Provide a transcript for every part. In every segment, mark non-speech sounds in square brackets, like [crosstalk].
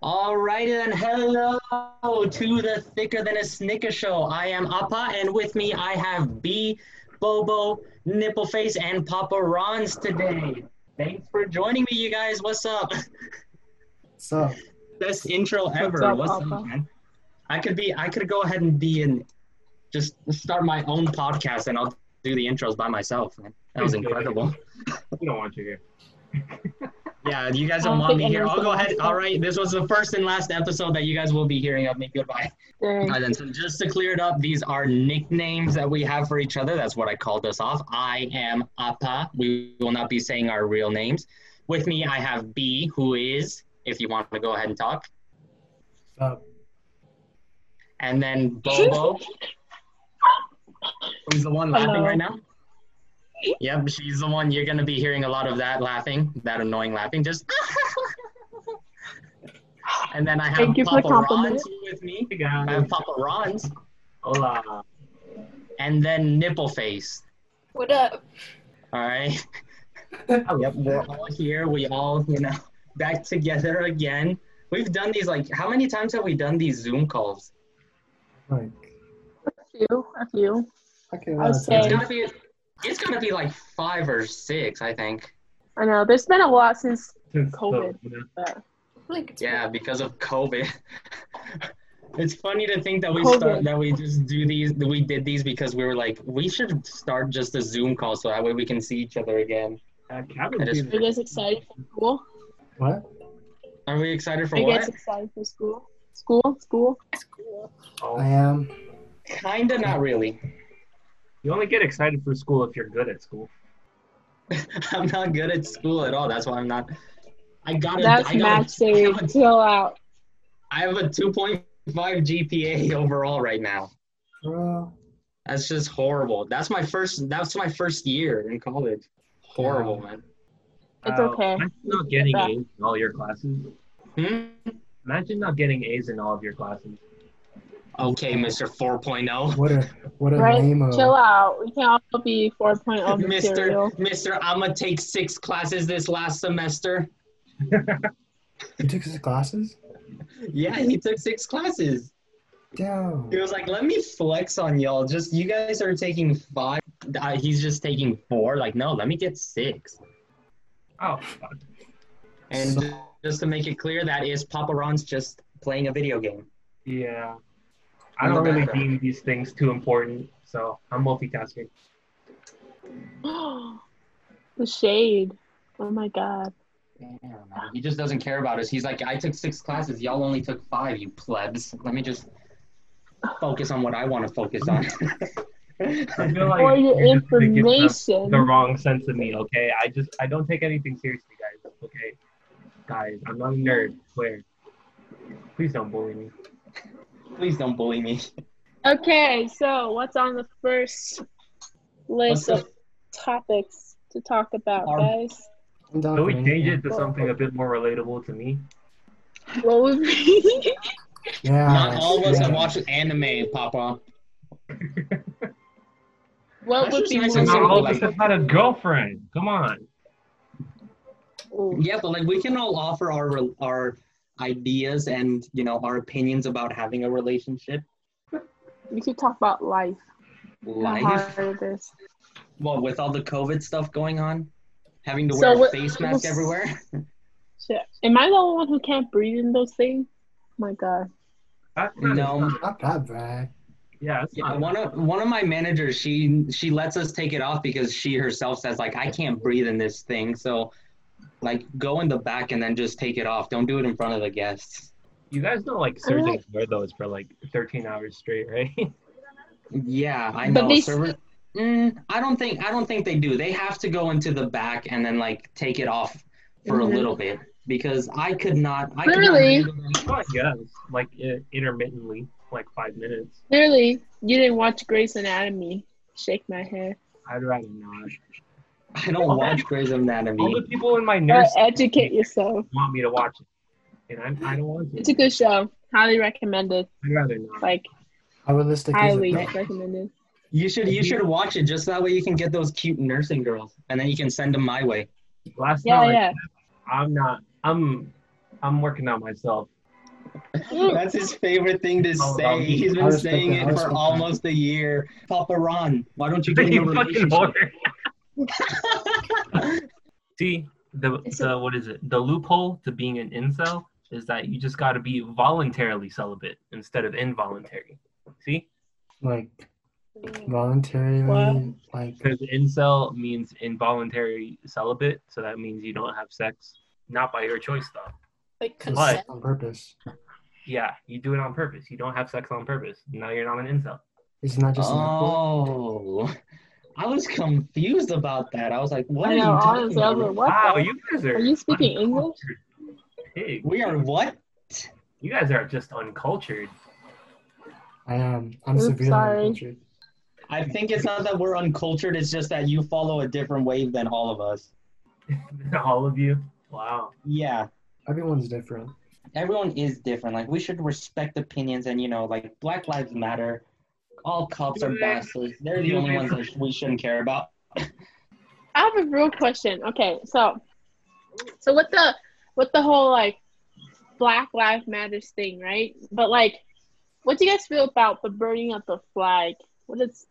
All right, then hello to the Thicker Than a Snicker show. I am Appa, and with me I have B, Bobo, Nippleface, and Papa Rons today. Thanks for joining me, you guys. What's up? What's up? Best intro ever. up, What's up, man? I could be. I could go ahead and be in, just start my own podcast, and I'll do the intros by myself. Man, that was [laughs] incredible. We don't want you here. [laughs] Yeah, you guys don't don't want me here. I'll go ahead. watch All that. right, this was the first and last episode that you guys will be hearing of me. Goodbye. All right, then. So just to clear it up, these are nicknames that we have for each other. That's what I called us off. I am Appa. We will not be saying our real names. With me, I have B, who is, if you want to go ahead and talk, What's up? and then Bobo, who's the one laughing Hello. right now. Yep, she's the one. You're gonna be hearing a lot of that laughing, that annoying laughing. Just. [laughs] and then I have Thank you for the Papa compliment. Rons with me. Hey I have Papa Rons, Hola. and then Nipple Face. What up? All right. [laughs] yep, we're all here. We all, you know, back together again. We've done these like how many times have we done these Zoom calls? Like, A few, a few. okay, I'll It's say- gotta be it's gotta be like five or six, I think. I know. There's been a lot since Since COVID. you know, that. Yeah, because of COVID. [laughs] it's funny to think that we COVID. start that we just do these that we did these because we were like, we should start just a Zoom call so that way we can see each other again. uh, Kevin, I just- Are you guys excited for school? what? Are we excited for Are you what? excited for school? School? School? School. oh, I am. Kinda not really. You only get excited for school if you're good at school. [laughs] I'm not good at school at all. That's why I'm not. I got a, That's I got Max saying, chill out. I have a 2.5 GPA overall right now. Bro. That's just horrible. That's my first. That's my first year in college. Horrible, man. It's Uh, okay. Imagine not getting A's in all your classes. Hmm? Imagine not getting A's in all of your classes. Okay, Mr. 4.0. What a what a Right? lame Chill out. We can't all be 4.0 [laughs] Mr. material. Mr. I'm gonna take six classes this last semester. [laughs] You took six classes? Yeah, he took six classes. Damn. He was like, "Let me flex on y'all. Just you guys are taking five. Uh, he's just taking four. Like, no, let me get six. Oh, fuck. And So- just to make it clear, that is Papa Ron's just playing a video game. yeah. I don't really background. deem these things too important, so I'm multitasking. [gasps] the shade. Oh my god. Damn. He just doesn't care about us. He's like, I took six classes. Y'all only took five, you plebs. Let me just focus on what I want to focus on. [laughs] I feel like For your you're just gonna give them information. the wrong sense of me, okay? I just I don't take anything seriously, guys. Okay, guys, I'm not a nerd. Swear. Please don't bully me. Please don't bully me. Okay, so what's on the first list the- of topics to talk about, Our- guys? Can we change it to something a bit more relatable to me? What would be? [laughs] Yeah. Not all of us yeah. have watched anime, Papa. what That's would just be nice more Not all of us have had a girlfriend. Come on. Ooh. Yeah, but like we can all offer our our ideas and you know our opinions about having a relationship. We could talk about life. Life. hard. Well, with all the COVID stuff going on, having to So wear a face mask what's- everywhere. [laughs] Shit. Am I the only one who can't breathe in those things? my god. That's not, No. not- Not that bad. yeah, Yeah, one of one of my managers, she she lets us take it off because she herself says like I can't breathe in this thing. So, like, go in the back and then just take it off. Don't do it in front of the guests. You guys know, like, surgeons wear those for like 13 hours straight, right? [laughs] Yeah, I know. they- Server- mm, I don't think I don't think they do. They have to go into the back and then like take it off for Mhm. a little bit because I could not. I could Clearly. Not breathe I guess, like, intermittently, like five minutes. Clearly, you didn't watch Grey's Anatomy. Shake my head. I'd rather not. I don't watch Grey's Anatomy. All the people in my Or nurse educate yourself. want me to watch it, and I, I don't want to. It's a good show. Highly recommended. I'd rather not. Like How realistic highly is it? recommended. You should you should watch it just that way you can get those cute nursing girls and then you can send them my way. Last Yeah, night, yeah. I'm not. I'm. I'm working on myself. [laughs] That's his favorite thing to say. He's been saying it for almost a year. Papa Ron, why don't you get [laughs] in a fucking relationship? Whore. [laughs] See, the, the what is it? The loophole to being an incel is that you just got to be voluntarily celibate instead of involuntary. See, Like voluntarily, What? like because incel means involuntary celibate, so that means you don't have sex, not by your choice though. Like just But- on purpose. Yeah, you do it on purpose. You don't have sex on purpose. Now you're not an incel. It's not just. Oh, I was confused about that. I was like, what I are you talking honestly, I was about? like, what Wow, the- you guys are. Are you speaking English? uncultured Pig. We are what? You guys are just uncultured. I am. I'm Oops, severely sorry. uncultured. I think it's not that we're uncultured. It's just that you follow a different wave than all of us. [laughs] All of you. Wow. Yeah. Everyone's different. everyone is different. Like we should respect opinions, and you know, like Black Lives Matter. All cops are bastards. They're the only ones that we shouldn't care about. I have a real question. Okay, so so with the with the whole like Black Lives Matters thing, right? But like, what do you guys feel about the burning of the flag? What is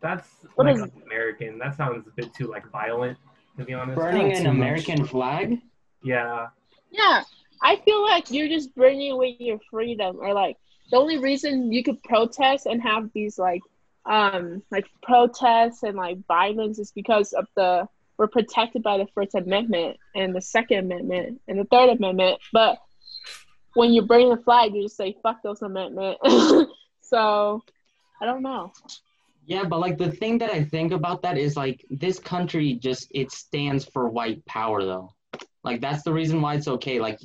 That's What like is- American. That sounds a bit too like violent, to be honest. Burning an too much. American flag. Yeah. yeah? I feel like you're just burning away your freedom, or like the only reason you could protest and have these like um like protests and like violence is because of the we're protected by the First Amendment and the Second Amendment and the Third Amendment, but when you burn the flag, you just say fuck those amendment. [laughs] so I don't know. Yeah, but like the thing that I think about that is like this country just it stands for white power though. Like that's the reason why it's okay. Like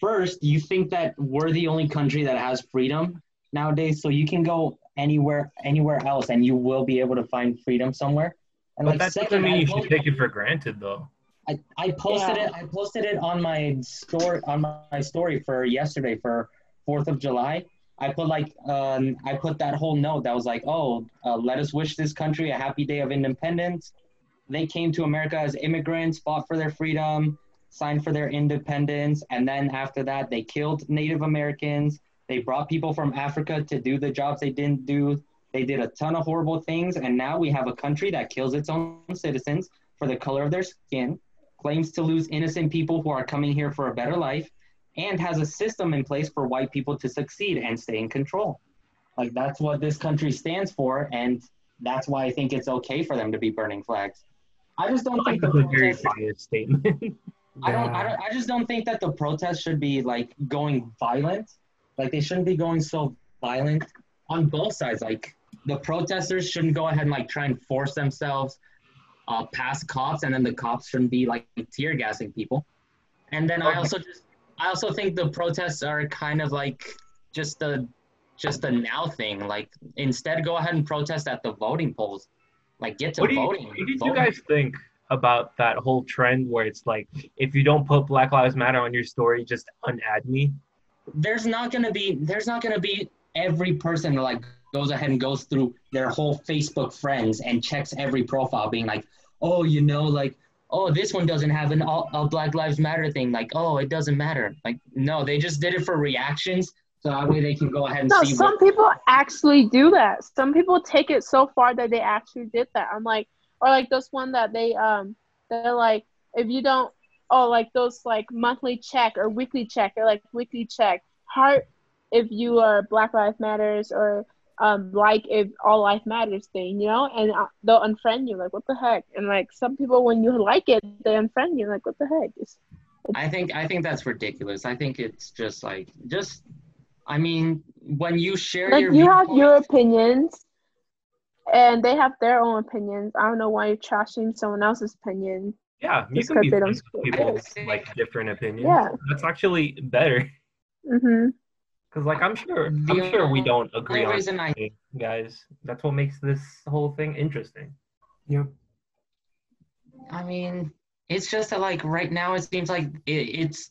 first, you think that we're the only country that has freedom nowadays, so you can go anywhere anywhere else and you will be able to find freedom somewhere. And But like that second, doesn't mean I you should take it for granted, though. I, I posted Yeah. it. I posted it on my story on my story for yesterday for Fourth of July. I put like um, I put that whole note that was like, oh, uh, let us wish this country a happy day of independence. They came to America as immigrants, fought for their freedom, signed for their independence, and then after that, they killed Native Americans. They brought people from Africa to do the jobs they didn't do. They did a ton of horrible things, and now we have a country that kills its own citizens for the color of their skin, claims to lose innocent people who are coming here for a better life, and has a system in place for white people to succeed and stay in control. Like that's what this country stands for, and that's why I think it's okay for them to be burning flags. I just don't I think that's a very biased statement. [laughs] I don't, I don't I just don't think that the protests should be like going violent. Like they shouldn't be going so violent on both sides. Like the protesters shouldn't go ahead and like try and force themselves uh, past cops, and then the cops shouldn't be like tear gassing people. And then I also just I also think the protests are kind of like just a just a now thing. Like instead, go ahead and protest at the voting polls. Like get to what, do you, voting. what did you guys think about that whole trend where it's like, if you don't put Black Lives Matter on your story, just unadd me? there's not gonna be there's not gonna be every person that like goes ahead and goes through their whole Facebook friends and checks every profile, being like, oh, you know, like, oh, this one doesn't have an all, a Black Lives Matter thing. Like, oh, it doesn't matter. Like, no, they just did it for reactions, so that way they can go ahead and No, see. some what, people actually do that. Some people take it so far that they actually did that. I'm like, or like this one that they um they're like, if you don't, oh like those like monthly check or weekly check or like weekly check heart if you are Black Lives Matters or um like if all life matters thing, you know, and uh, they'll unfriend you like what the heck, and like some people when you like it they unfriend you like what the heck. It's, I think I think that's ridiculous. I think it's just like just. I mean, when you share your like your you have your opinions and they have their own opinions i don't know why you're trashing someone else's opinion Yeah, you Just can 'cause be they friends don't with speak people it. with, like different opinions. Yeah. That's actually better. hmm Because like I'm sure I'm The sure we don't agree on reason I guys. That's what makes this whole thing interesting. Yep. I mean, it's just that like right now it seems like it, it's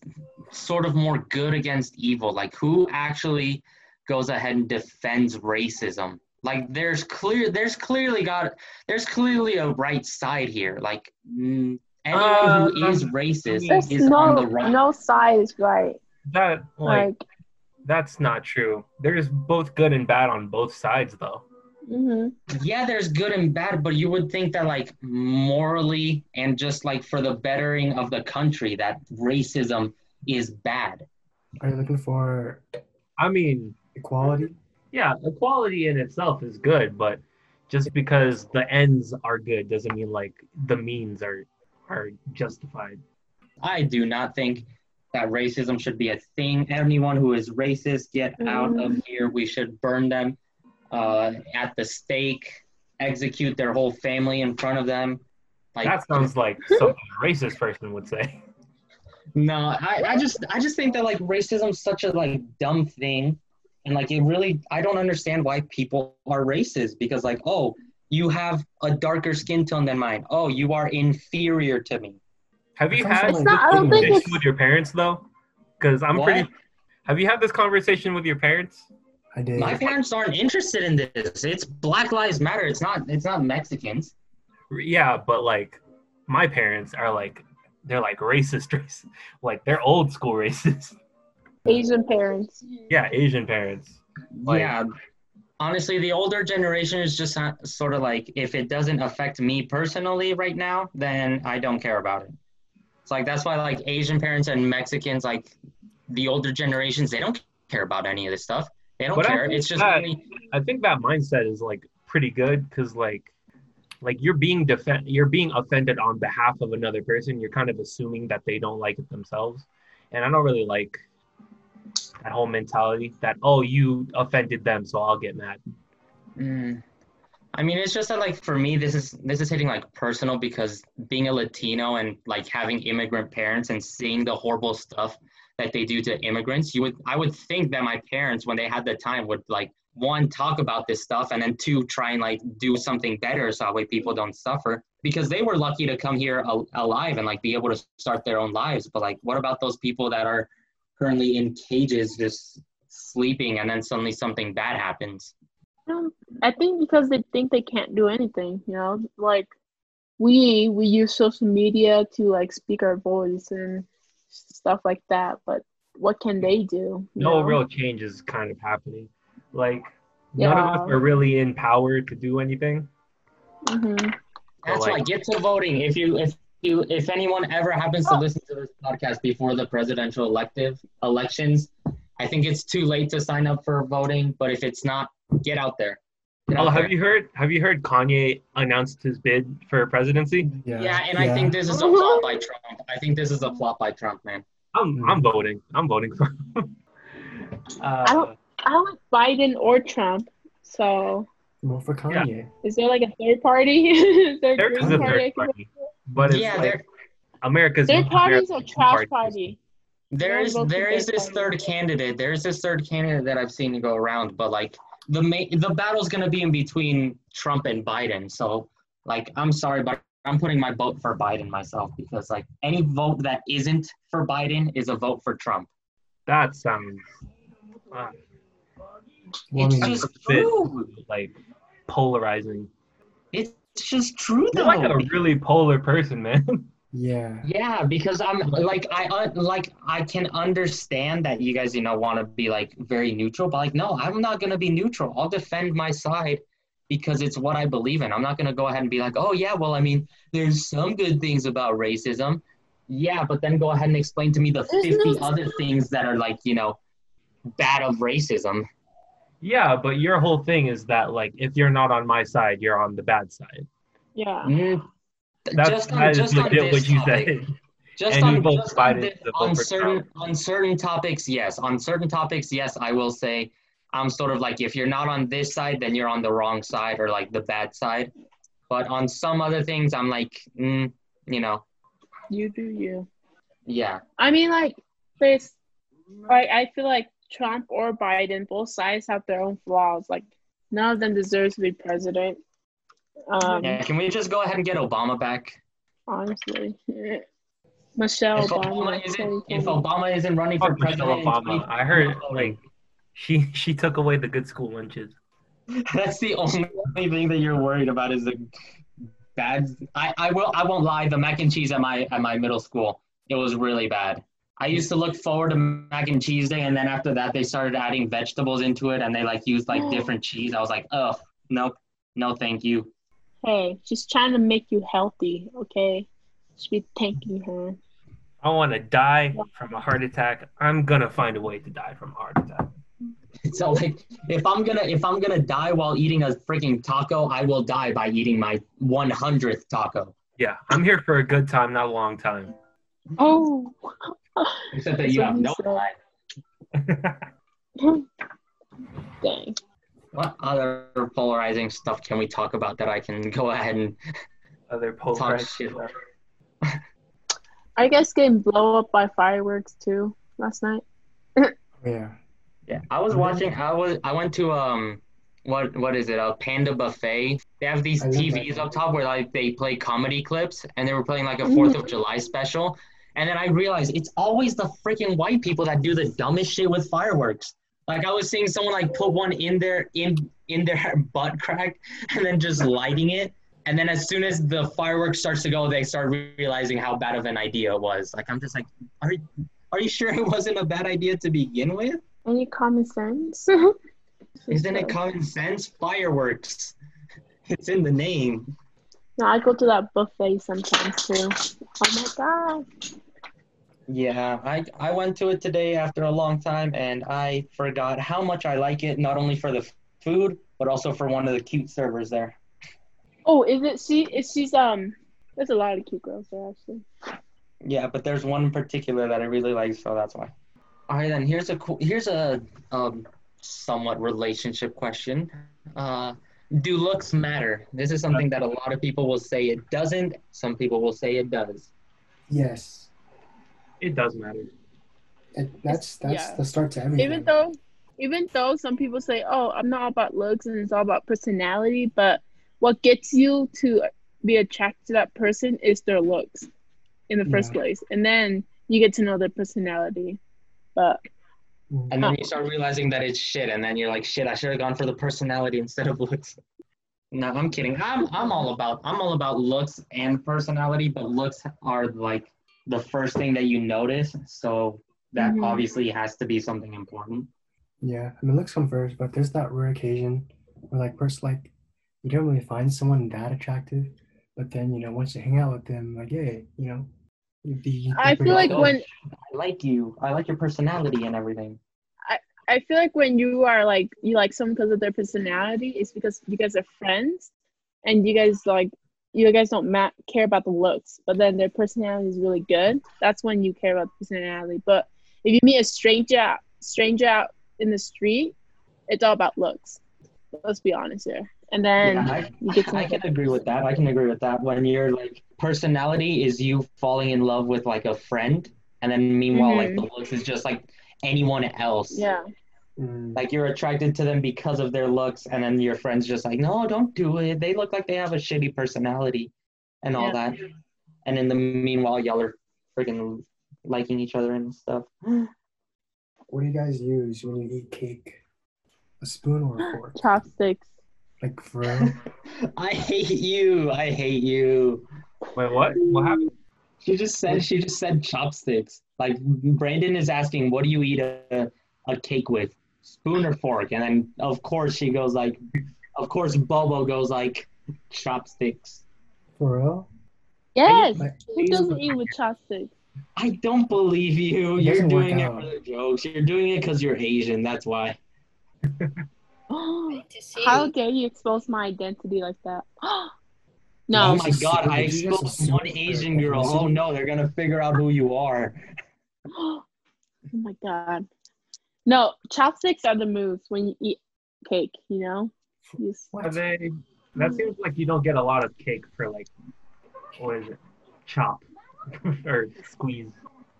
sort of more good against evil. Like who actually goes ahead and defends racism? Like there's clear, there's clearly got, there's clearly a right side here. Like mm, anyone who Um, is racist is no on the right. no side is right That like like That's not true. There's both good and bad on both sides, though. hmm Yeah, there's good and bad, but you would think that like morally and just like for the bettering of the country that racism is bad. Are you looking for I mean, equality? Yeah, equality in itself is good, but just because the ends are good doesn't mean like the means are are justified. I do not think that racism should be a thing. Anyone who is racist, get out of here. We should burn them uh, at the stake, execute their whole family in front of them. Like That sounds like [laughs] something a racist person would say. no, I, I just I just think that like racism's such a like dumb thing, and like it really I don't understand why people are racist because like oh you have a darker skin tone than mine. Oh you are inferior to me. Have you had from, It's not. I don't think conversation with your parents though? Because I'm What? pretty. Have you had this conversation with your parents? I did. My parents aren't interested in this. It's Black Lives Matter. It's not. It's not Mexicans. Yeah, but like my parents are like they're like racist [laughs] race, like they're old school racist. Asian parents. Yeah, Asian parents. Like- yeah. Honestly, the older generation is just not, sort of like if it doesn't affect me personally right now, then I don't care about it. It's like that's why like Asian parents and Mexicans, like the older generations, they don't care about any of this stuff. They don't But care. It's just that- really, I think that mindset is like pretty good because like like you're being defend you're being offended on behalf of another person. You're kind of assuming that they don't like it themselves, and I don't really like that whole mentality that oh you offended them so I'll get mad. Mm. I mean, it's just that like for me, this is this is hitting like personal because being a Latino and like having immigrant parents and seeing the horrible stuff that they do to immigrants, you would I would think that my parents, when they had the time, would like one talk about this stuff and then two try and like do something better so that way people don't suffer because they were lucky to come here al- alive and like be able to start their own lives. But like, what about those people that are currently in cages just sleeping and then suddenly something bad happens? Um, I think because they think they can't do anything, you know, like we we use social media to like speak our voice and stuff like that. But what can they do? No know? real change is kind of happening. Like none of us are really in power to do anything. Mhm. That's like- why get to voting. If you if you if anyone ever happens to listen to this podcast before the presidential elective elections, I think it's too late to sign up for voting. But if it's not, get out there. Get out Oh, have there. you heard? Have you heard Kanye announced his bid for presidency? Yeah. Yeah, and I think this is a [laughs] flop by Trump. I think this is a flop by Trump, man. I'm I'm voting. I'm voting for. him. [laughs] uh, I don't- I don't like Biden or Trump. So Vote for Kanye. is there like a third party? [laughs] is there a there is a party? Third party, but it's Yeah, like America's. Third party's a trash party. party. There is there is this party. third candidate. There is this third candidate that I've seen go around, but like the ma- the battle's gonna be in between Trump and Biden. So like I'm sorry, but I'm putting my vote for Biden myself because like any vote that isn't for Biden is a vote for Trump. That sounds uh, Well, I it's mean, just a bit true. like polarizing. It's just true You're though. like a really polar person, man. [laughs] yeah. Yeah, because I'm like I uh, like I can understand that you guys you know want to be like very neutral, but like no, I'm not gonna be neutral. I'll defend my side because it's what I believe in. I'm not gonna go ahead and be like, oh yeah, well I mean, there's some good things about racism. Yeah, but then go ahead and explain to me the There's 50 no- other things that are like you know bad of racism. Yeah, but your whole thing is that like if you're not on my side, you're on the bad side. Yeah. Mm, That's just on, that is just on this what you topic. said. [laughs] Just And you on, just on, Biden thi- on certain Trump. on certain topics, yes. On certain topics, yes, I will say I'm sort of like if you're not on this side, then you're on the wrong side or like the bad side. But on some other things, I'm like, mm, you know, You do you. yeah, I mean, like, there's, like, I feel like Trump or Biden, both sides have their own flaws. Like, none of them deserves to be president. Um, yeah. Can we just go ahead and get Obama back? honestly, [laughs] Michelle If Obama Obama. isn't, if Obama isn't running for Fuck Michelle president, in Obama. I heard like she she took away the good school lunches. [laughs] That's the only thing that you're worried about is the bad. I, I will I won't lie. The mac and cheese at my at my middle school it was really bad. I used to look forward to mac and cheese day, and then after that, they started adding vegetables into it, and they like used like [gasps] different cheese. I was like, oh, nope, no, thank you. Hey, she's trying to make you healthy, okay? Should be thanking her. I want to die from a heart attack. I'm gonna find a way to die from a heart attack. [laughs] So like, if I'm gonna if I'm gonna die while eating a freaking taco, I will die by eating my 100th taco. Yeah, I'm here for a good time, not a long time. Oh. Except that That's you have no said. time. Dang. What other polarizing stuff can we talk about that I can go ahead and Other talk shit? stuff. Are you guys getting blown up by fireworks too last night? Yeah. Yeah, I was watching. I was. I went to um, what what is it? A Panda Buffet. They have these I love that TVs up top where like they play comedy clips, and they were playing like a mm-hmm. Fourth of July special. And then I realized it's always the freaking white people that do the dumbest shit with fireworks. Like I was seeing someone like put one in their in in their [laughs] butt crack, and then just lighting it. And then as soon as the fireworks starts to go, they start realizing how bad of an idea it was. Like I'm just like, are are you sure it wasn't a bad idea to begin with? Any common sense? [laughs] Isn't it common sense? Fireworks. It's in the name. No, I go to that buffet sometimes too. Oh my god. Yeah, I I went to it today after a long time and I forgot how much I like it, not only for the food, but also for one of the cute servers there. Oh, is it she is she's um there's a lot of cute girls there actually. Yeah, but there's one in particular that I really like, so that's why. All right, then here's a cool, here's a um, somewhat relationship question. Uh, do looks matter? This is something that a lot of people will say it doesn't. Some people will say it does. Yes. It does matter. It, that's that's yeah. the start to everything. Even though even though some people say, Oh, I'm not all about looks and it's all about personality, but what gets you to be attracted to that person is their looks in the first Yeah. place. And then you get to know their personality. But. And then you start realizing that it's shit, and then you're like, shit, I should have gone for the personality instead of looks. No, I'm kidding. I'm I'm all about I'm all about looks and personality, but looks are like the first thing that you notice. So that Mhm. obviously has to be something important. Yeah, I mean, looks come first, but there's that rare occasion where, like, first, like, you don't really find someone that attractive, but then, you know, once you hang out with them, like, hey, you know, you'd. I feel like Oh, when I like you. I like your personality and everything. I feel like when you are like you like someone because of their personality, it's because you guys are friends, and you guys like you guys don't ma- care about the looks, but then their personality is really good. That's when you care about the personality. But if you meet a stranger out, stranger out in the street, it's all about looks. Let's be honest here. And then Yeah, I, you get to I can agree with that. I can agree with that. When your like personality is you falling in love with like a friend, and then meanwhile like the looks is just like anyone else. yeah, Mm, Like you're attracted to them because of their looks, and then your friends just like, no, don't do it. They look like they have a shitty personality, and all Yeah. that. And in the meanwhile, y'all are freaking liking each other and stuff. [gasps] what do you guys use when you eat cake? A spoon or a fork? chopsticks. Like, for real? [laughs] I hate you. I hate you. Wait, what? What happened? She just said she just said chopsticks. Like Brandon is asking, what do you eat a, a cake with? Spoon or fork? And then of course she goes like of course Bobo goes like chopsticks. For real? Yes, Like, who doesn't eat with chopsticks? I don't believe you. It You're doing it for the jokes. You're doing it because you're Asian. That's why. [laughs] [gasps] [laughs] How to see. dare you expose my identity like that? Oh [gasps] no, my god, I did you just exposed one Asian girl. Oh no, they're gonna figure out who you are. [gasps] oh my god. No, chopsticks are the moves when you eat cake, you know? You just- Are they? That seems like you don't get a lot of cake for like, what is it? Chop [laughs] or squeeze.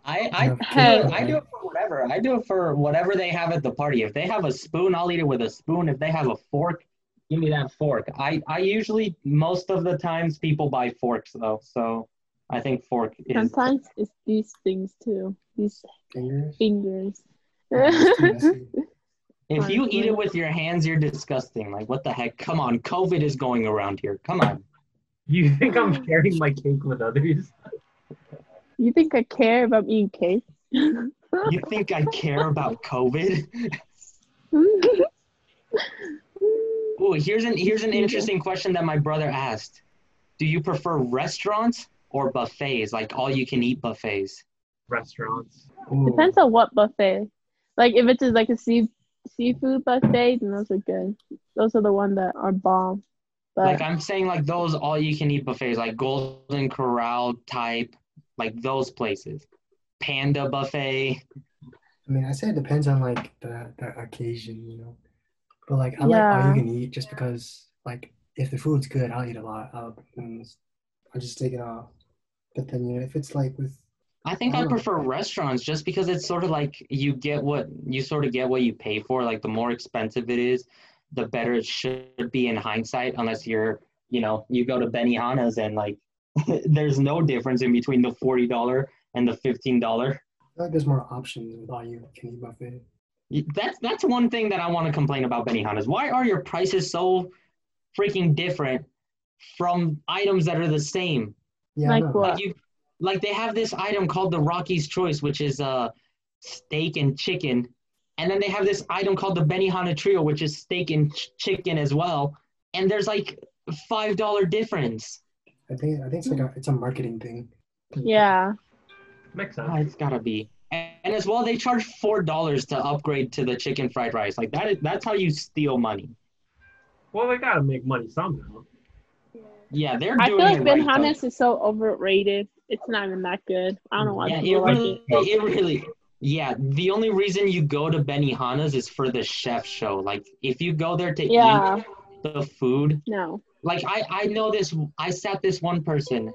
I I, Hey. do it, I do it for whatever. I do it for whatever they have at the party. If they have a spoon, I'll eat it with a spoon. If they have a fork, give me that fork. I I usually most of the times people buy forks though, so I think fork is. Sometimes it's these things too. These Fingers? fingers. Oh, it's too messy. [laughs] If you eat it with your hands, you're disgusting. Like what the heck? Come on, COVID is going around here. Come on. You think I'm sharing my cake with others? You think I care about I'm eating cake? You think I care about COVID? [laughs] Oh, here's an here's an interesting question that my brother asked. Do you prefer restaurants or buffets, like all you can eat buffets? Restaurants. Ooh. Depends on what buffet. Like if it's like a sea seafood buffet, then those are good. Those are the ones that are bomb. But Like I'm saying like those all you can eat buffets, like Golden Corral type, like those places. Panda buffet. I mean, I say it depends on like the, the occasion, you know. But like, I like all Yeah. you can eat just because, like, if the food's good, I'll eat a lot. I'll, I'll just take it off. But then, you know, if it's like with, I think I Oh. prefer restaurants just because it's sort of like you get what you sort of get what you pay for. Like the more expensive it is, the better it should be in hindsight, unless you're, you know, you go to Benihana's and like [laughs] there's no difference in between the forty dollar and the fifteen dollar. Like there's more options with all you can eat buffet. That's that's one thing that I want to complain about Benihana's. Why are your prices so freaking different from items that are the same? Yeah, Like what? Like you, like they have this item called the Rocky's Choice, which is uh, steak and chicken, and then they have this item called the Benihana Trio, which is steak and ch- chicken as well. And there's like five dollar difference. I think I think it's like a it's a marketing thing. yeah. Makes sense. Oh, it's gotta be. And, and as well, they charge four dollars to upgrade to the chicken fried rice. Like that is that's how you steal money. Well, they gotta make money somehow. Yeah, they're I doing feel like it right, though. Benihana's is so overrated. It's not even that good. I don't know why Yeah, it people like really, it. it really, yeah. The only reason you go to Benihana's is for the chef show. Like, if you go there to Yeah. eat the food, No. Like I, I know this. I sat this one person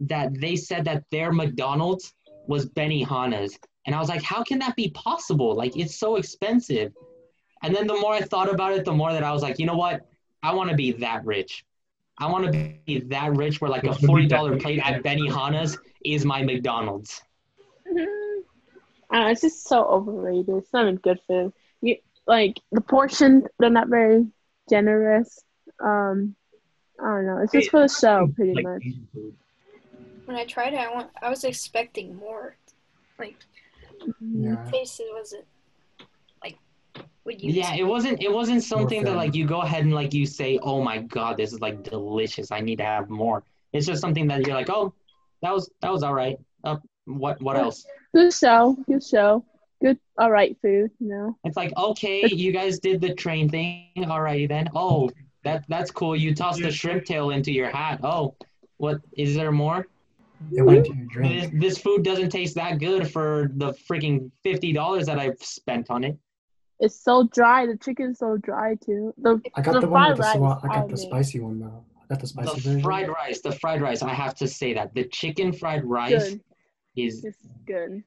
that they said that their McDonald's was Benihana's, and I was like, how can that be possible? Like, it's so expensive. And then the more I thought about it, the more that I was like, you know what? I want to be that rich. I want to be that rich where like a Which would be forty dollar plate at Benihana's is my McDonald's. I don't know, it's just so overrated. It's not even good food. You like the portion, they're not very generous. Um, I don't know. It's just for the show, pretty Like much. When I tried it, I want I was expecting more. Like Yeah. taste it wasn't like what you Yeah, it wasn't it wasn't something that like you go ahead and like you say, "Oh my god, this is like delicious. I need to have more." It's just something that you're like, "Oh, that was that was all right." Uh, what what else? Good show, good show, good, all right food. You know. It's like, "Okay, you guys did the train thing. Alrighty then. Oh, that that's cool. You tossed the shrimp tail into your hat. Oh, what is there more? It went into your drink. this food doesn't taste that good for the freaking $50 that I've spent on it." It's so dry. The chicken's so dry too. The I got the the one fried with the rice. swa- I got the spicy one though. I got the spicy The version. fried rice, the fried rice, I have to say that. The chicken fried rice Good. is It's good.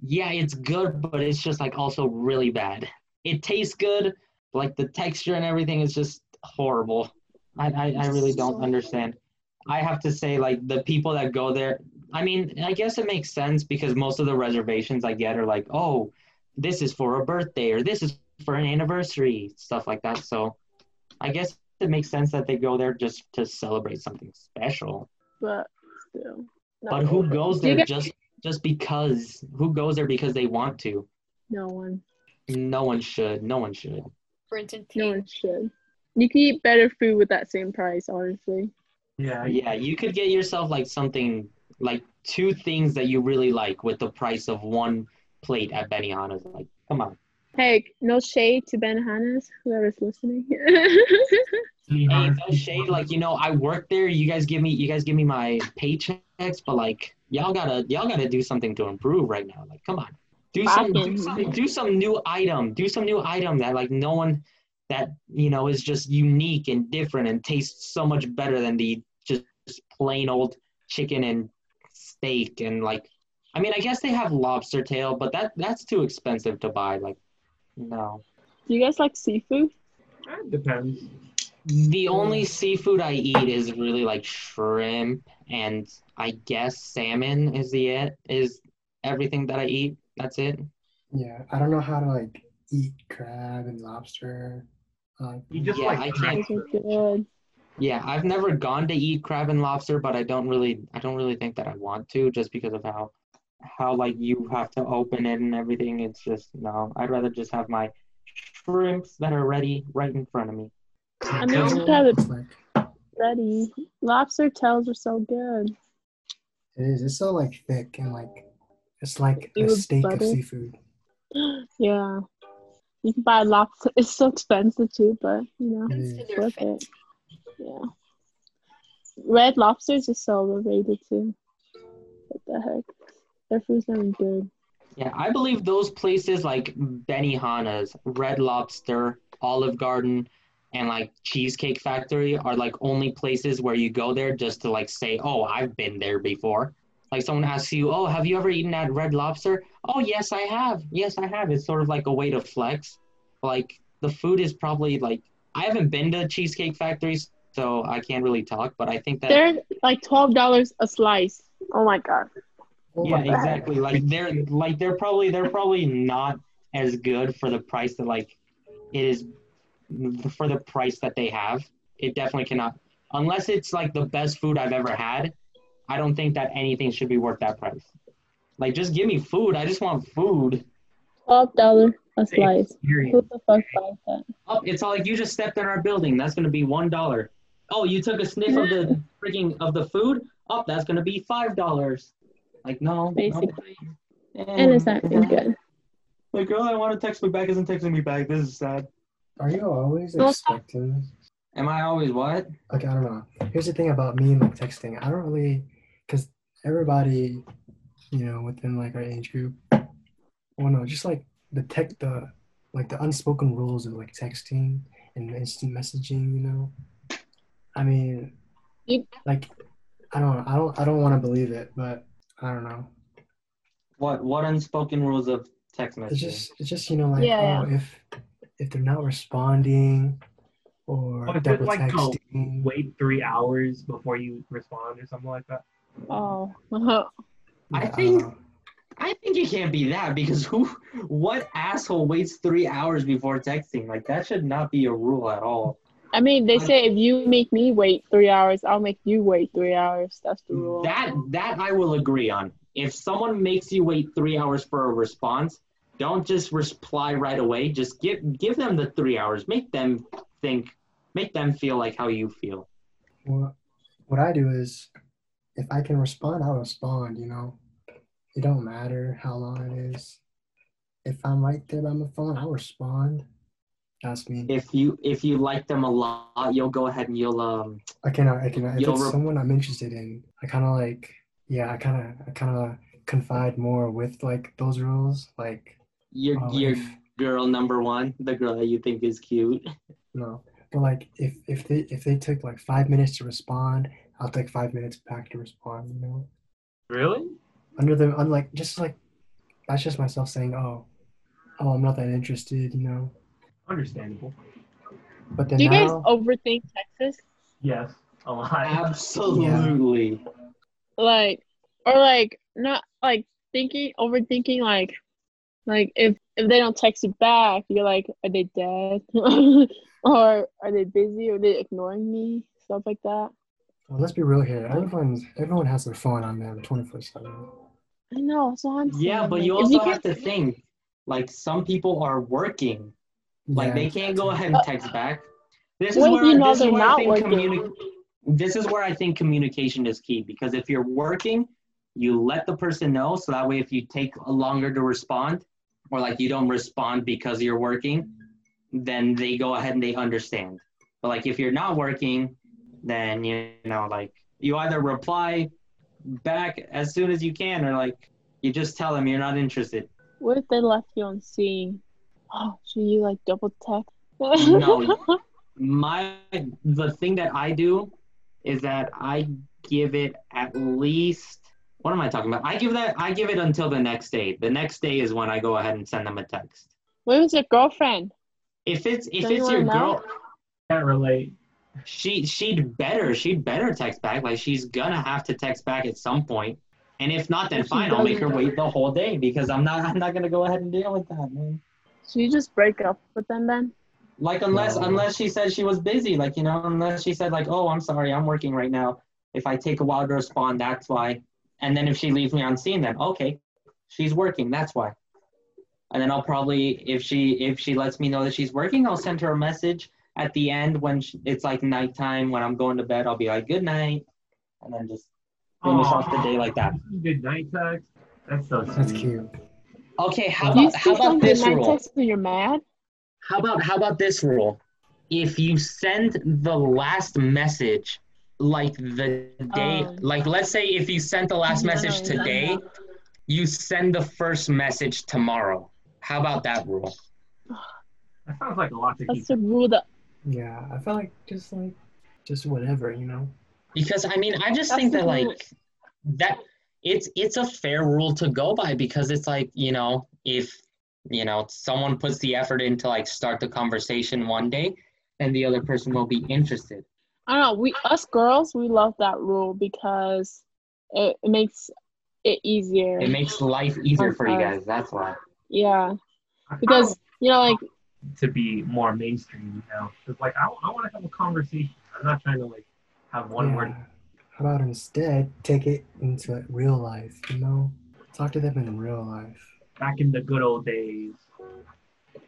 yeah, it's good, but it's just like also really bad. It tastes good, like the texture and everything is just horrible. I, I, I really don't understand. I have to say, like the people that go there, I mean, I guess it makes sense because most of the reservations I get are like, oh, this is for a birthday or this is for an anniversary, stuff like that. So I guess it makes sense that they go there just to celebrate something special. But still. But who over. goes there get- just just because? Who goes there because they want to? No one. No one should. No one should. for instance. No one should. You can eat better food with that same price, honestly. Yeah, Yeah, you could get yourself like something like two things that you really like with the price of one plate at Benihana's. Like, come on. Hey, no shade to Benihana's, whoever's listening. [laughs] Hey, no shade. Like, you know, I work there. You guys give me, you guys give me my paychecks, but like, y'all gotta, y'all gotta do something to improve right now. Like, come on, do some, do some, do some new item. Do some new item that like no one, that you know is just unique and different and tastes so much better than the just plain old chicken and steak and like. I mean, I guess they have lobster tail, but that that's too expensive to buy. Like, no. Do you guys like seafood? It depends. The only seafood I eat is really like shrimp and I guess salmon is the it is everything that I eat. That's it. Yeah, I don't know how to like eat crab and lobster. Uh, You just Yeah, like I can't- good. Yeah, I've never gone to eat crab and lobster, but I don't really I don't really think that I want to just because of how how like you have to open it and everything. It's just no. I'd rather just have my shrimps that are ready right in front of me. I mean, It's you have it like ready. Lobster tails are so good. it is. It's so like thick and like it's like You a with steak of seafood. [gasps] Yeah. You can buy lobster. It's so expensive too, but you know, It Thanks is. to it's worth it. Yeah. Red lobsters is so overrated too. What the heck? Their food's not even good. Yeah, I believe those places like Benihana's, Red Lobster, Olive Garden, and like Cheesecake Factory are like only places where you go there just to like say, "Oh, I've been there before." Like someone asks you, "Oh, have you ever eaten at Red Lobster?" "Oh, yes, I have. Yes, I have." It's sort of like a way to flex. Like the food is probably like I haven't been to Cheesecake Factories, so I can't really talk, but I think that They're like twelve dollars a slice. Oh my god. Oh yeah, my God. exactly. Like they're like they're probably they're probably not as good for the price that like it is for the price that they have. It definitely cannot unless it's like the best food I've ever had. I don't think that anything should be worth that price. Like just give me food. I just want food. Twelve dollars a slice. Experience. Who the fuck buys that? Oh, it's all like you just stepped in our building. That's gonna be one dollar. Oh, you took a sniff of the [laughs] freaking of the food. Oh, that's gonna be five dollars. Like no, Basically. no. And it's not even good. The girl I want to text me back isn't texting me back. This is sad. Are you always Well, expecting this? Am I always what? Okay, I don't know. Here's the thing about me and like texting. I don't really, because everybody, you know, within like our age group, well, no, just like the tech, the like the unspoken rules of like texting and instant messaging. You know, I mean, You- like, I don't, I don't, I don't want to believe it, but I don't know. What what unspoken rules of text It's just, it's just you know, like, Yeah, oh, if if they're not responding or Oh, double it's like, texting. Wait three hours before you respond or something like that. Oh. [laughs] I think- uh-huh. I think it can't be that because who what asshole waits three hours before texting? Like that should not be a rule at all. I mean, they say if you make me wait three hours, I'll make you wait three hours. That's the rule. That that I will agree on. If someone makes you wait three hours for a response, don't just reply right away. Just give give them the three hours. Make them think. Make them feel like how you feel. What what I do is, if I can respond, I'll respond. You know, it don't matter how long it is. If I'm right there by my phone, I'll respond. That's me. If you if you like them a lot, you'll go ahead and you'll um I cannot I cannot if it's re- someone I'm interested in, I kind of like yeah, I kind of I kind of confide more with like those rules. Like your oh, your if- girl number one, the girl that you think is cute. no, but like if if they if they took like five minutes to respond, I'll take five minutes back to respond. You know. Really? under the unlike just like that's just myself saying oh oh i'm not that interested you know Understandable. but then Do you guys overthink Texas? Yes, a lot. [laughs] Absolutely. Like, or like not like thinking, overthinking. Like, like if if they don't text you back, you're like, are they dead? [laughs] or are they busy? Or are they ignoring me? Stuff like that. Well, let's be real here everyone's everyone has their phone on them 24 7 I know. So I'm Yeah, but you also can't- have to think like some people are working. Like they can't go ahead and uh, text back. This is What where, you know this is they're where I not think communi- this is where I think communication is key because if you're working, you let the person know so that way if you take longer to respond or like you don't respond because you're working, then they go ahead and they understand. But like if you're not working, then you know like you either reply back as soon as you can or like you just tell them you're not interested. What if they left you on seen? Oh, should you like double text? No. [laughs] my the thing that I do is that I give it at least what am I talking about? I give that I give it until the next day. The next day is when I go ahead and send them a text. What was your girlfriend? If it's if Don't you it's your wanna know? girl, Can't relate. She she'd better she'd better text back. Like she's gonna have to text back at some point. And if not, then If fine. I'll make her wait the whole day because I'm not I'm not gonna go ahead and deal with that, man. Should you just break up with them then? Like unless No. unless she said she was busy, like you know, unless she said like, oh, I'm sorry, I'm working right now. If I take a while to respond, that's why. And then if she leaves me on seen, then okay, she's working. That's why. And then I'll probably, if she if she lets me know that she's working, I'll send her a message at the end when sh it's like nighttime when I'm going to bed. I'll be like, good night, and then just finish off the day like that. Good night text. That's so That's cute. Okay, how Do you about how still about send this rule? text when you're mad? How about how about this rule? If you send the last message like the day Um, like let's say if you sent the last No, message no, no, today, no. you send the first message tomorrow. How about that rule? That sounds like a lot to keep. That's the rule that Yeah, I feel like just like just whatever, you know. Because I mean, I just That's think that rule. like that it's it's a fair rule to go by because it's like, you know, if you know, someone puts the effort in to like start the conversation one day, then the other person will be interested. I don't know. We us girls, we love that rule because it, it makes it easier. It makes life easier for you guys. That's why. yeah, because you know, like to be more mainstream now. It's like I, I want to have a conversation. I'm not trying to like have one yeah. word. How about instead take it into real life, you know? Talk to them in real life. Back in the good old days.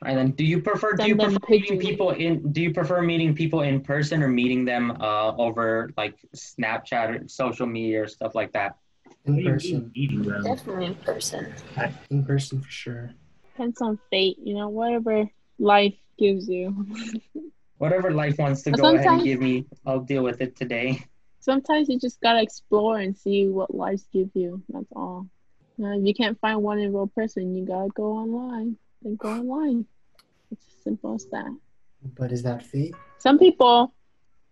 And then, do you prefer do you prefer meeting people in do you prefer meeting people in person or meeting them uh, over like Snapchat or social media or stuff like that? In What do you mean person. Definitely in person. In person for sure. depends on fate. You know, whatever life gives you. Whatever life wants to But go ahead and give me, I'll deal with it today. Sometimes you just gotta explore and see what life gives you. That's all. You know, if you can't find one in real person, you gotta go online. Then go online. It's as simple as that. But is that fate? Some people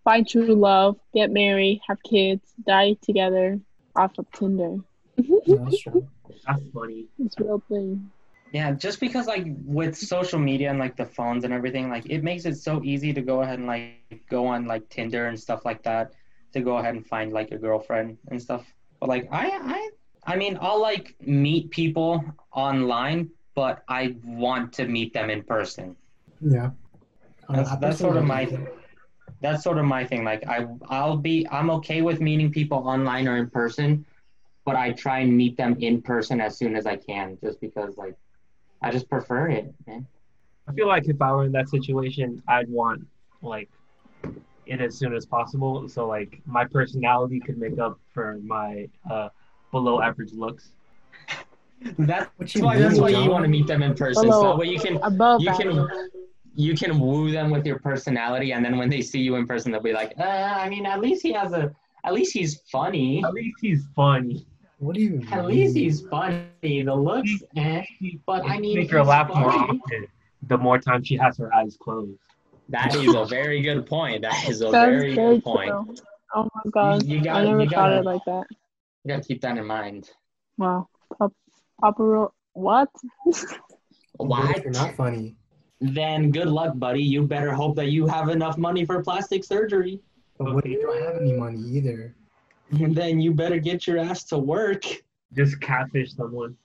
find true love, get married, have kids, die together off of Tinder. That's true. That's funny. It's real thing. Yeah, just because like with social media and like the phones and everything, like it makes it so easy to go ahead and like go on like Tinder and stuff like that to go ahead and find like a girlfriend and stuff. But like I I I mean I'll like meet people online, but I want to meet them in person. Yeah. Uh, That's- that's sort of my- That's sort of my thing. Like I I'll be I'm okay with meeting people online or in person, but I try and meet them in person as soon as I can, just because like I just prefer it, man. I feel like if I were in that situation, I'd want like it as soon as possible. So like my personality could make up for my uh, below average looks. [laughs] That's What you why that's why you want to meet them in person. So Hello. that way you can Above you that. can you can woo them with your personality, and then when they see you in person, they'll be like, uh, I mean, at least he has a, at least he's funny. At least he's funny. What do you At mean? least he's funny. The looks, eh. But I mean, make her he's laugh more often. The more time she has her eyes closed. That is a very good point. That is a That's very very good point. true. Oh my god. you I gotta- never you thought gotta- it like that. You gotta keep that in mind. Wow. Pop, Papa Ro- what? [laughs] What you're not funny? Then good luck, buddy. You better hope that you have enough money for plastic surgery. But what if you don't have any money either? And [laughs] then you better get your ass to work. Just catfish someone.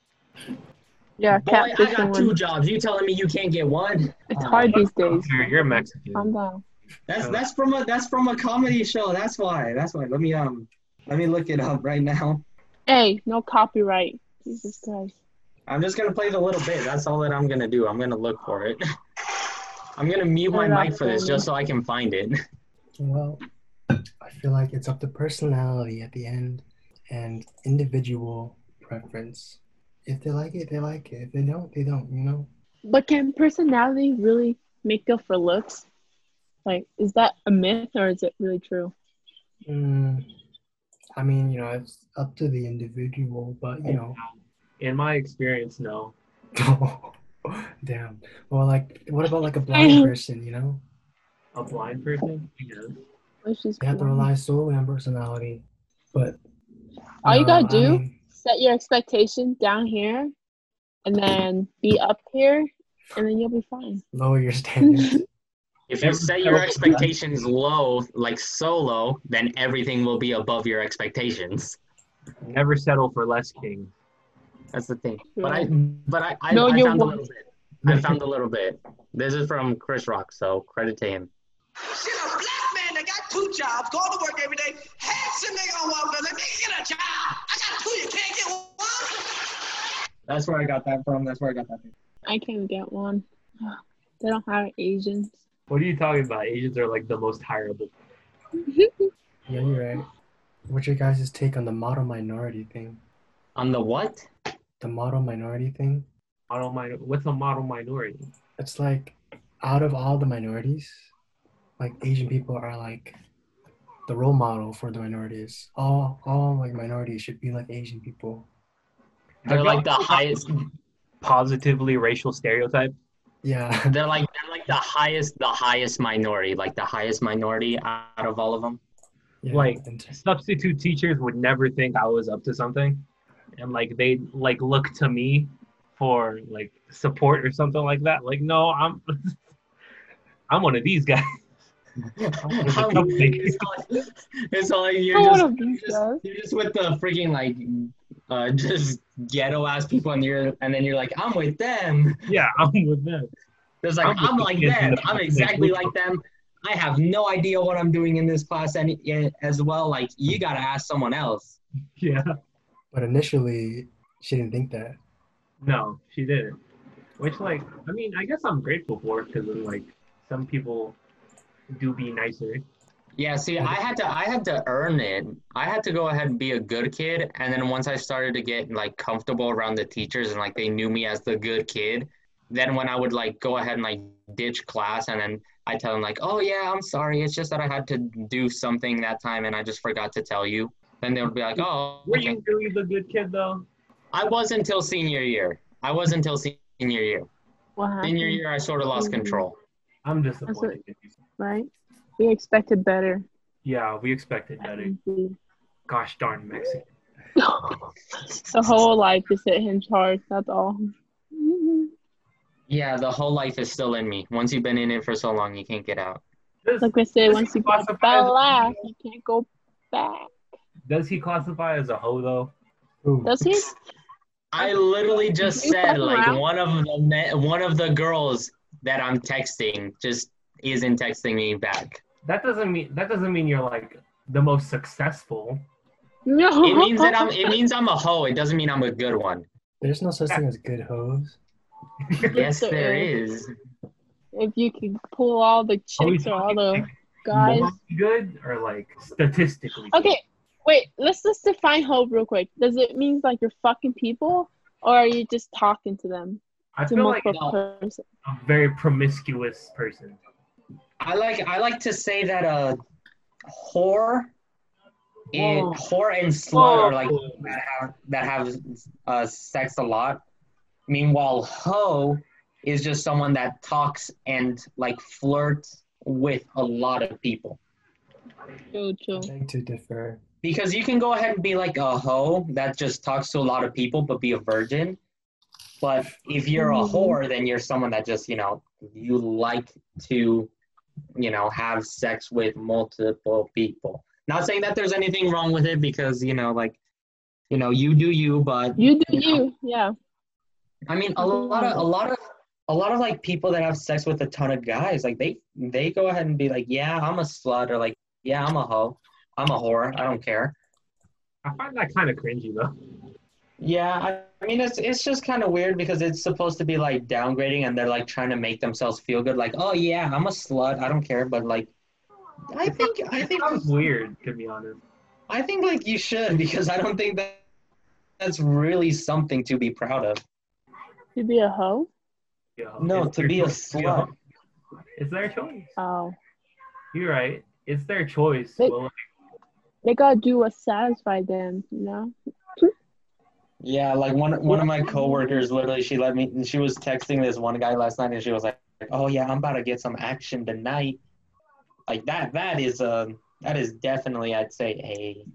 Yeah, Boy, I catfishing got two jobs. You telling me you can't get one? It's Uh, hard these days. You're, you're Mexican. Calm down. That's that's from a that's from a comedy show. That's why. That's why. Let me um let me look it up right now. Hey, no copyright. Jesus Christ. I'm just gonna play the little bit. That's all that I'm gonna do. I'm gonna look for it. I'm gonna mute my mic for this just so I can find it. Well, I feel like it's up to personality at the end and individual preference. If they like it, they like it. If they don't, they don't, you know? But can personality really make up for looks? Like, is that a myth or is it really true? Mm, I mean, you know, it's up to the individual, but, you know. In my experience, no. [laughs] Damn. Well, like, what about like a blind person, you know? A blind person? Yeah. It's just They have to rely solely on personality. But All you know, gotta I do- mean, set your expectations down here and then be up here and then you'll be fine. lower your standards. [laughs] If you set your expectations low, like so low, then everything will be above your expectations. Never settle for less king. That's the thing. But I but I I, No, I you're found a little bit. I found a little bit. This is from Chris Rock, so credit to him. Two jobs, going to work every day, handsome nigga on one brother, nigga get a job. I got two, you can't get one. That's where I got that from. That's where I got that from. I can't get one. They don't have Asians. What are you talking about? Asians are like the most hireable. [laughs] Yeah, you're right. What's your guys' take on the model minority thing? On the what? The model minority thing? Model minor. What's a model minority? It's like out of all the minorities, like Asian people are like the role model for the minorities. All all like minorities should be like Asian people. They're like the highest. Positively racial stereotype. Yeah. [laughs] They're like they're like the highest, the highest minority, like the highest minority out of all of them. yeah. Like, Substitute teachers would never think I was up to something, and like they like look to me for like support or something like that. Like, no, I'm [laughs] I'm one of these guys. How- [laughs] cupcake. [laughs] it's like, it's like you're I just, you're just you're just with the freaking like uh [laughs] just ghetto ass people and you're and then you're like I'm with them. Yeah, I'm with them. It's like I'm I'm, with the like them. the I'm exactly group. like them. I have no idea what I'm doing in this class any eh, as well. Like you gotta ask someone else. Yeah. but initially she didn't think that. No, she didn't. Which, like, I mean, I guess I'm grateful for because, like, some people do be nicer. Yeah, see, I had to I had to earn it. I had to go ahead and be a good kid, and then once I started to get like comfortable around the teachers and like they knew me as the good kid, then when I would like go ahead and like ditch class and then I tell them like, "Oh yeah, I'm sorry. It's just that I had to do something that time and I just forgot to tell you." Then they would be like, "Oh, Were okay." you really the good kid, though? I was until senior year. I was until senior year. What happened? Senior year, I sort of lost control. I'm disappointed. In you. Right? We expected better. Yeah, we expected better. Gosh darn Mexican. [laughs] the whole life is hit him hard. That's all. Yeah, the whole life is still in me. Once you've been in it for so long, you can't get out. Does, Like I said, once you got Classify that laugh, you can't go back. does he classify as a hoe, though? Ooh. Does he? I literally just said like around? one of the me- one of the girls that I'm texting just isn't texting me back. That doesn't mean that doesn't mean you're like the most successful. No. It means that I'm it means I'm a hoe. It doesn't mean I'm a good one. There's no such thing as good hoes. [laughs] Yes, there there is. is. if you can pull all the oh, chicks or all the guys. good or like statistically? Okay, wait. Let's just define hope real quick. Does it mean like you're fucking people, or are you just talking to them I to feel like multiple person? a very promiscuous person. I like I like to say that a whore, and Whoa. whore and slut are like that have that have uh, sex a lot. Meanwhile, hoe is just someone that talks and like flirts with a lot of people. True, true. I to differ. Because you can go ahead and be like a hoe that just talks to a lot of people but be a virgin. But if you're a Mhm. whore, then you're someone that just, you know, you like to, you know, have sex with multiple people. Not saying that there's anything wrong with it because, you know, like, you know, you do you, but You do You know. you, yeah. I mean, a lot of a lot of a lot of like people that have sex with a ton of guys, like they they go ahead and be like, yeah, I'm a slut, or like, yeah, I'm a hoe, I'm a whore, I don't care. I find that kind of cringy though. Yeah, I, I mean, it's it's just kind of weird because it's supposed to be like downgrading, and they're like trying to make themselves feel good, like, oh yeah, I'm a slut, I don't care, but like, I think I It think sounds weird to be honest. I think like you should because I don't think that that's really something to be proud of. To be a hoe? Yeah, No, it's to their be a choice. slut. It's their choice. Oh. You're right. It's their choice. They- Well, They gotta do what satisfies them, you know? Yeah, like one one of my coworkers literally she let me she was texting this one guy last night and she was like, "Oh yeah, I'm about to get some action tonight." Like that that is a that is definitely I'd say a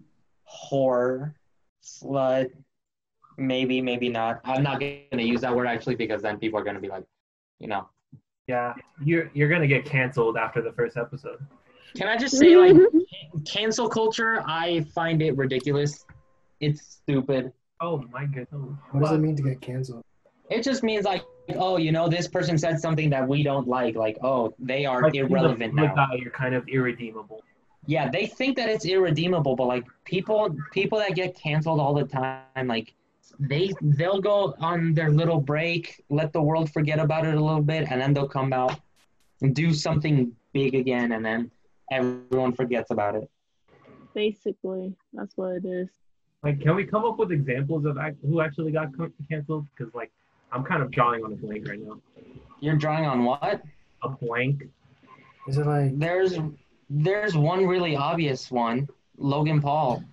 whore slut maybe maybe not. I'm not going to use that word actually because then people are going to be like, you know. yeah, you're you're gonna get canceled after the first episode. Can I just say like [laughs] cancel culture, I find it ridiculous. It's stupid. Oh my goodness. What does it mean to get canceled? It just means like, oh, you know, this person said something that we don't like. Like, oh, they are Like, he's a irrelevant now. guy, you're kind of irredeemable. Yeah, they think that it's irredeemable, but like people, people that get canceled all the time, like they they'll go on their little break, let the world forget about it a little bit, and then they'll come out and do something big again, and then everyone forgets about it. Basically, that's what it is. Like, can we come up with examples of act- who actually got co- canceled? Because like, I'm kind of drawing on a blank right now. You're drawing on what? A blank. Is it like There's there's one really obvious one, Logan Paul.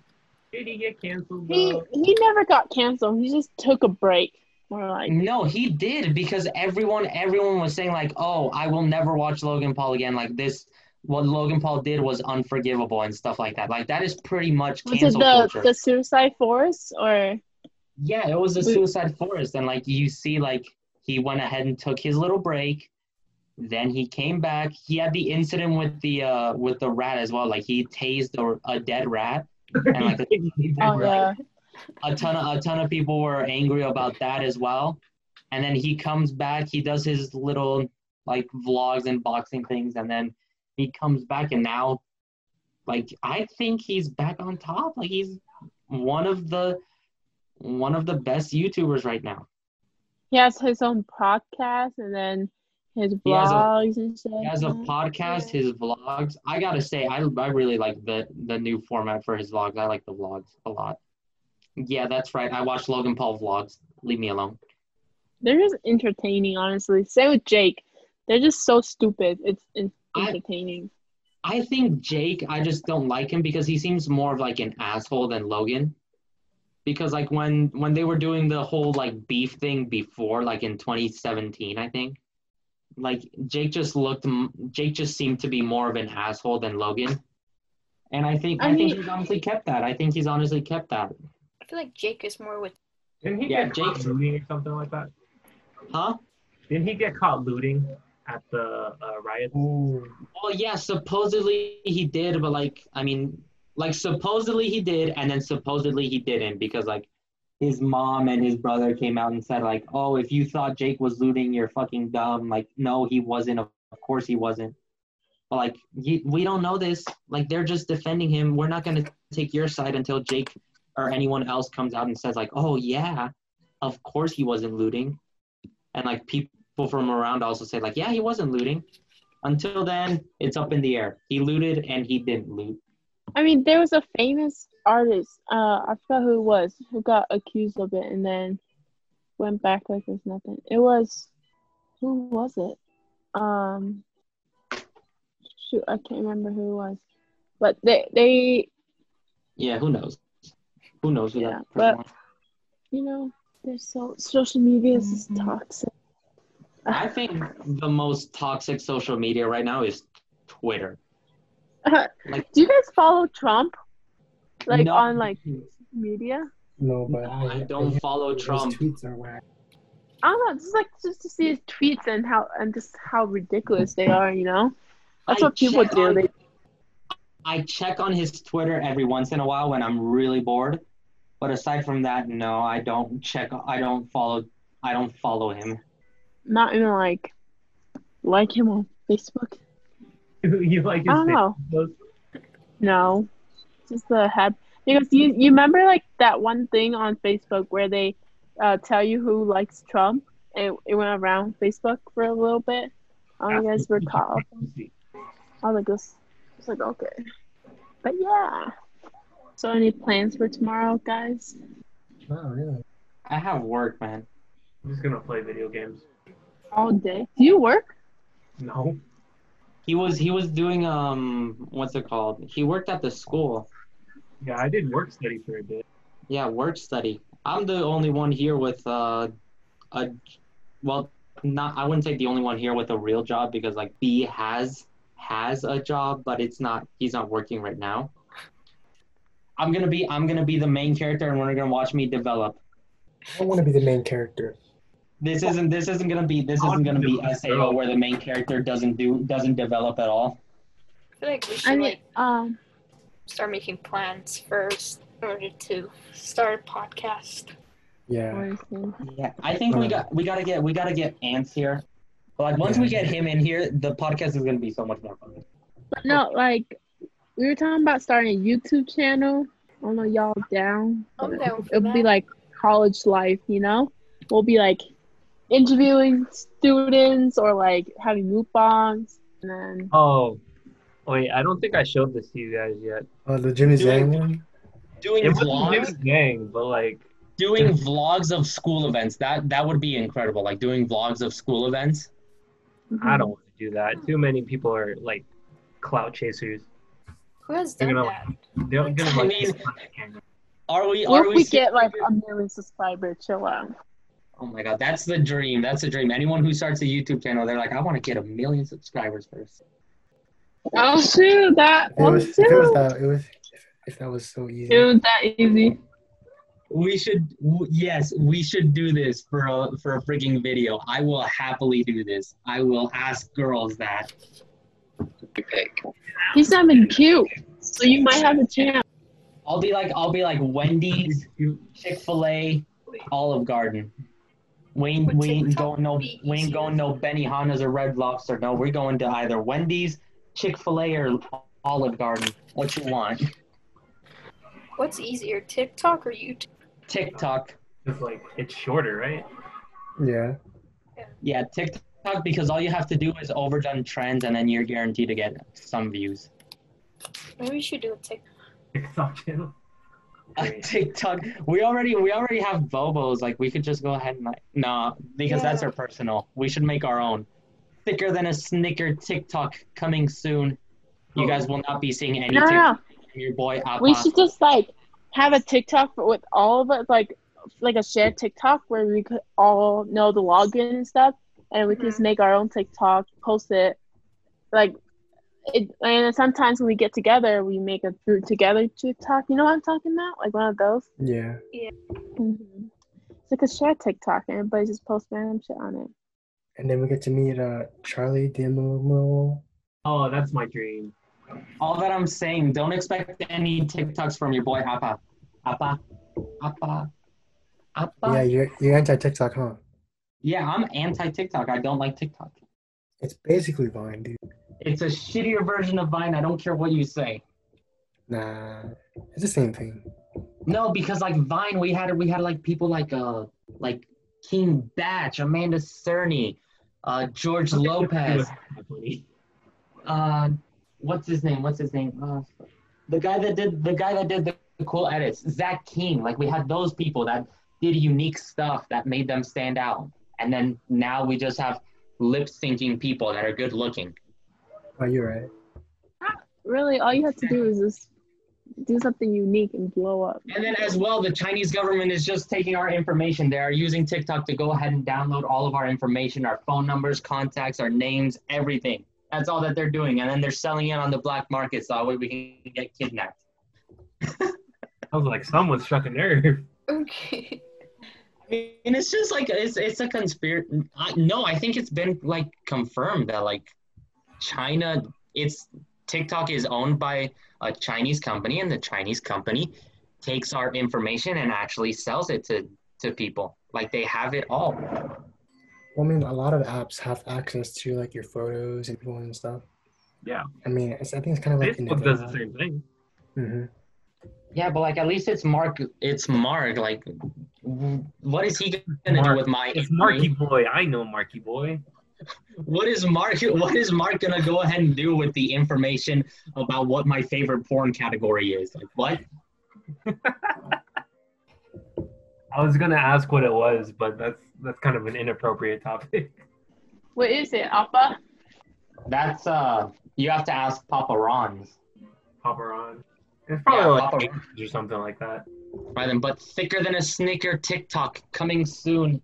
Did he get canceled? He though? he never got canceled. He just took a break. More like No, he did because everyone everyone was saying like, "Oh, I will never watch Logan Paul again." Like this, what Logan Paul did was unforgivable and stuff like that. Like that is pretty much was it the culture. the Suicide Forest or Yeah, it was the suicide forest, and like you see, like he went ahead and took his little break. Then he came back. He had the incident with the uh with the rat as well. Like he tased a, a dead rat, and like [laughs] oh yeah a ton of a ton of people were angry about that as well. And then he comes back. He does his little like vlogs and boxing things, and then he comes back, and now, like I think he's back on top. Like he's one of the one of the best YouTubers right now. he has his own podcast and then his has a- vlogs and stuff. He has a podcast, his vlogs. I gotta say, I I really like the the new format for his vlogs. I like the vlogs a lot. Yeah, that's right. I watch Logan Paul vlogs. Leave me alone. They're just entertaining, honestly. Same with Jake. They're just so stupid. It's, it's entertaining. I think Jake, I just don't like him because he seems more of like an asshole than Logan. Because like when when they were doing the whole like beef thing before, like in 2017, I think, like Jake just looked, Jake just seemed to be more of an asshole than Logan. And I think I I, think mean- he's honestly kept that. I think he's honestly kept that. I feel like Jake is more with. Didn't he Yeah, get caught Jake's- looting or something like that? Huh? Didn't he get caught looting at the uh, riots? ooh, Well, yeah, supposedly he did, but like, I mean, like supposedly he did, and then supposedly he didn't because like his mom and his brother came out and said like, oh, if you thought Jake was looting, you're fucking dumb. Like, no, he wasn't. Of course he wasn't. But like, we don't know this. Like, they're just defending him. We're not gonna take your side until Jake or anyone else comes out and says like, oh yeah, of course he wasn't looting, and like people from around also say like, yeah, he wasn't looting. Until then, it's up in the air. He looted and he didn't loot. I mean, there was a famous artist, uh, I forgot who it was, who got accused of it and then went back like there's nothing. It was, who was it? Um, shoot, I can't remember who it was. But they, they, Yeah, who knows? Who knows who Yeah, that but- was? you know, they're so, social media is just toxic. I think the most toxic social media right now is Twitter. [laughs] Like- Do you guys follow Trump? Like No. on like media? no, but No, I, I don't follow his Trump. tweets are whack. I don't know, just like just to see his tweets and how and just how ridiculous they are, you know? That's I what people check do. on- They I check on his Twitter every once in a while when I'm really bored. But aside from that, no, I don't check. I don't follow. I don't follow him. Not even like like him on Facebook. [laughs] you like his I don't know. Facebook? No, just the head because you you remember like that one thing on Facebook where they uh, tell you who likes Trump. It it went around Facebook for a little bit. I don't know if you guys were caught up. I was like, this. I was like, okay, but yeah. So any plans for tomorrow, guys? Oh, really? I have work, man. I'm just gonna play video games. All day. Do you work? No. He was he was doing um what's it called? He worked at the school. Yeah, I did work study for a bit. Yeah, work study. I'm the only one here with uh, a, well, not. I wouldn't say the only one here with a real job because like B has has a job, but it's not. He's not working right now. I'm gonna be. I'm gonna be the main character, and we're gonna watch me develop. I don't want to be the main character. This isn't. This isn't gonna be. This isn't gonna be SAO where the main character doesn't do doesn't develop at all. I feel like we should I mean, like um, start making plans first in order to start a podcast. Yeah. what is it? Yeah, I think we got we gotta get we gotta get ants here. But like once we get him in here, the podcast is gonna be so much more fun. But no, like we were talking about starting a YouTube channel. I don't know y'all down. I'm down It'll be like college life, you know? We'll be like interviewing students or like having mukbangs and then Oh, wait, I don't think I showed this to you guys yet. Oh, the Jimmy Doing- Zhang one. Doing It vlogs, Jim's gang, but like, doing vlogs of school events. That that would be incredible. Like doing vlogs of school events. I don't want to do that. Too many people are like clout chasers. Who has done gonna- that? They're gonna I like. mean- Are we? What Are if we? we get like a million subscribers? Chill out. Oh my god, that's the dream. That's the dream. Anyone who starts a YouTube channel, they're like, I want to get a million subscribers first. Oh shoot, that If it oh was, if it was shoot. that, it was, if, if that was so easy. It was that easy. We should, w- yes, we should do this for a for a freaking video. I will happily do this. I will ask girls that. He's not even cute. So you might have a chance. I'll be like, I'll be like Wendy's, Chick Fil A, Olive Garden. We ain't, we ain't going no, we ain't going no Benny Benihana's or Red Lobster. No, we're going to either Wendy's, Chick Fil A, or Olive Garden. What you want? What's easier, TikTok or YouTube? TikTok. It's like it's shorter, right? Yeah. Yeah, TikTok because all you have to do is overdone trends and then you're guaranteed to get some views. Maybe we should do a TikTok. TikTok channel. [laughs] A TikTok. We already we already have Bobos. Like we could just go ahead and like no, because that's our personal. We should make our own. Thicker than a snicker TikTok coming soon. You Oh. guys will not be seeing any No, no, from your boy Appa. We should just like have a TikTok with all of us, like like a shared TikTok where we could all know the login and stuff, and we could just mm-hmm. make our own TikTok, post it, like it. And sometimes when we get together, we make a group together TikTok. You know what I'm talking about? Like one of those. Yeah. hmm It's like a shared TikTok, and everybody just posts random shit on it. And then we get to meet uh Charli D'Amelio. Oh, that's my dream. all that I'm saying, don't expect any TikToks from your boy Appa. Appa. Appa. Appa. Yeah, you're you're anti TikTok, huh? Yeah, I'm anti TikTok. I don't like TikTok. It's basically Vine, dude. It's a shittier version of Vine. I don't care what you say. Nah, it's the same thing. No, because like Vine, we had we had like people like uh like King Bach, Amanda Cerny, uh George [laughs] Lopez, [laughs] uh what's his name? What's his name? Uh, the guy that did the guy that did the cool edits, Zach King. Like we had those people that did unique stuff that made them stand out. And then now we just have lip syncing people that are good looking. Oh, you're right. Really, all you have to do is just do something unique and blow up. And then as well, the Chinese government is just taking our information. They are using TikTok to go ahead and download all of our information, our phone numbers, contacts, our names, everything. That's all that they're doing. And then they're selling it on the black market so that way we can get kidnapped. [laughs] I was like, someone struck a nerve. Okay. I mean, it's just like it's it's a conspiracy. No, I think it's been like confirmed that like China, it's TikTok is owned by a Chinese company, and the Chinese company takes our information and actually sells it to to people. Like they have it all. Well, I mean, a lot of apps have access to like your photos and people and stuff. Yeah. I mean, it's, I think it's kind of like Facebook does the same thing. hmm Yeah, but like at least it's Mark. It's Mark. Like, what is he gonna Mark. do with my? It's Marky Boy. I know Marky Boy. What is Mark? [laughs] What is Mark gonna go ahead and do with the information about what my favorite porn category is? Like what? I was gonna ask what it was, but that's that's kind of an inappropriate topic. What is it, Alpha? That's uh. You have to ask Papa Ron's. Papa Ron. It's probably Yeah, like Papa eight or something like that. Right then, but thicker than a snicker TikTok coming soon.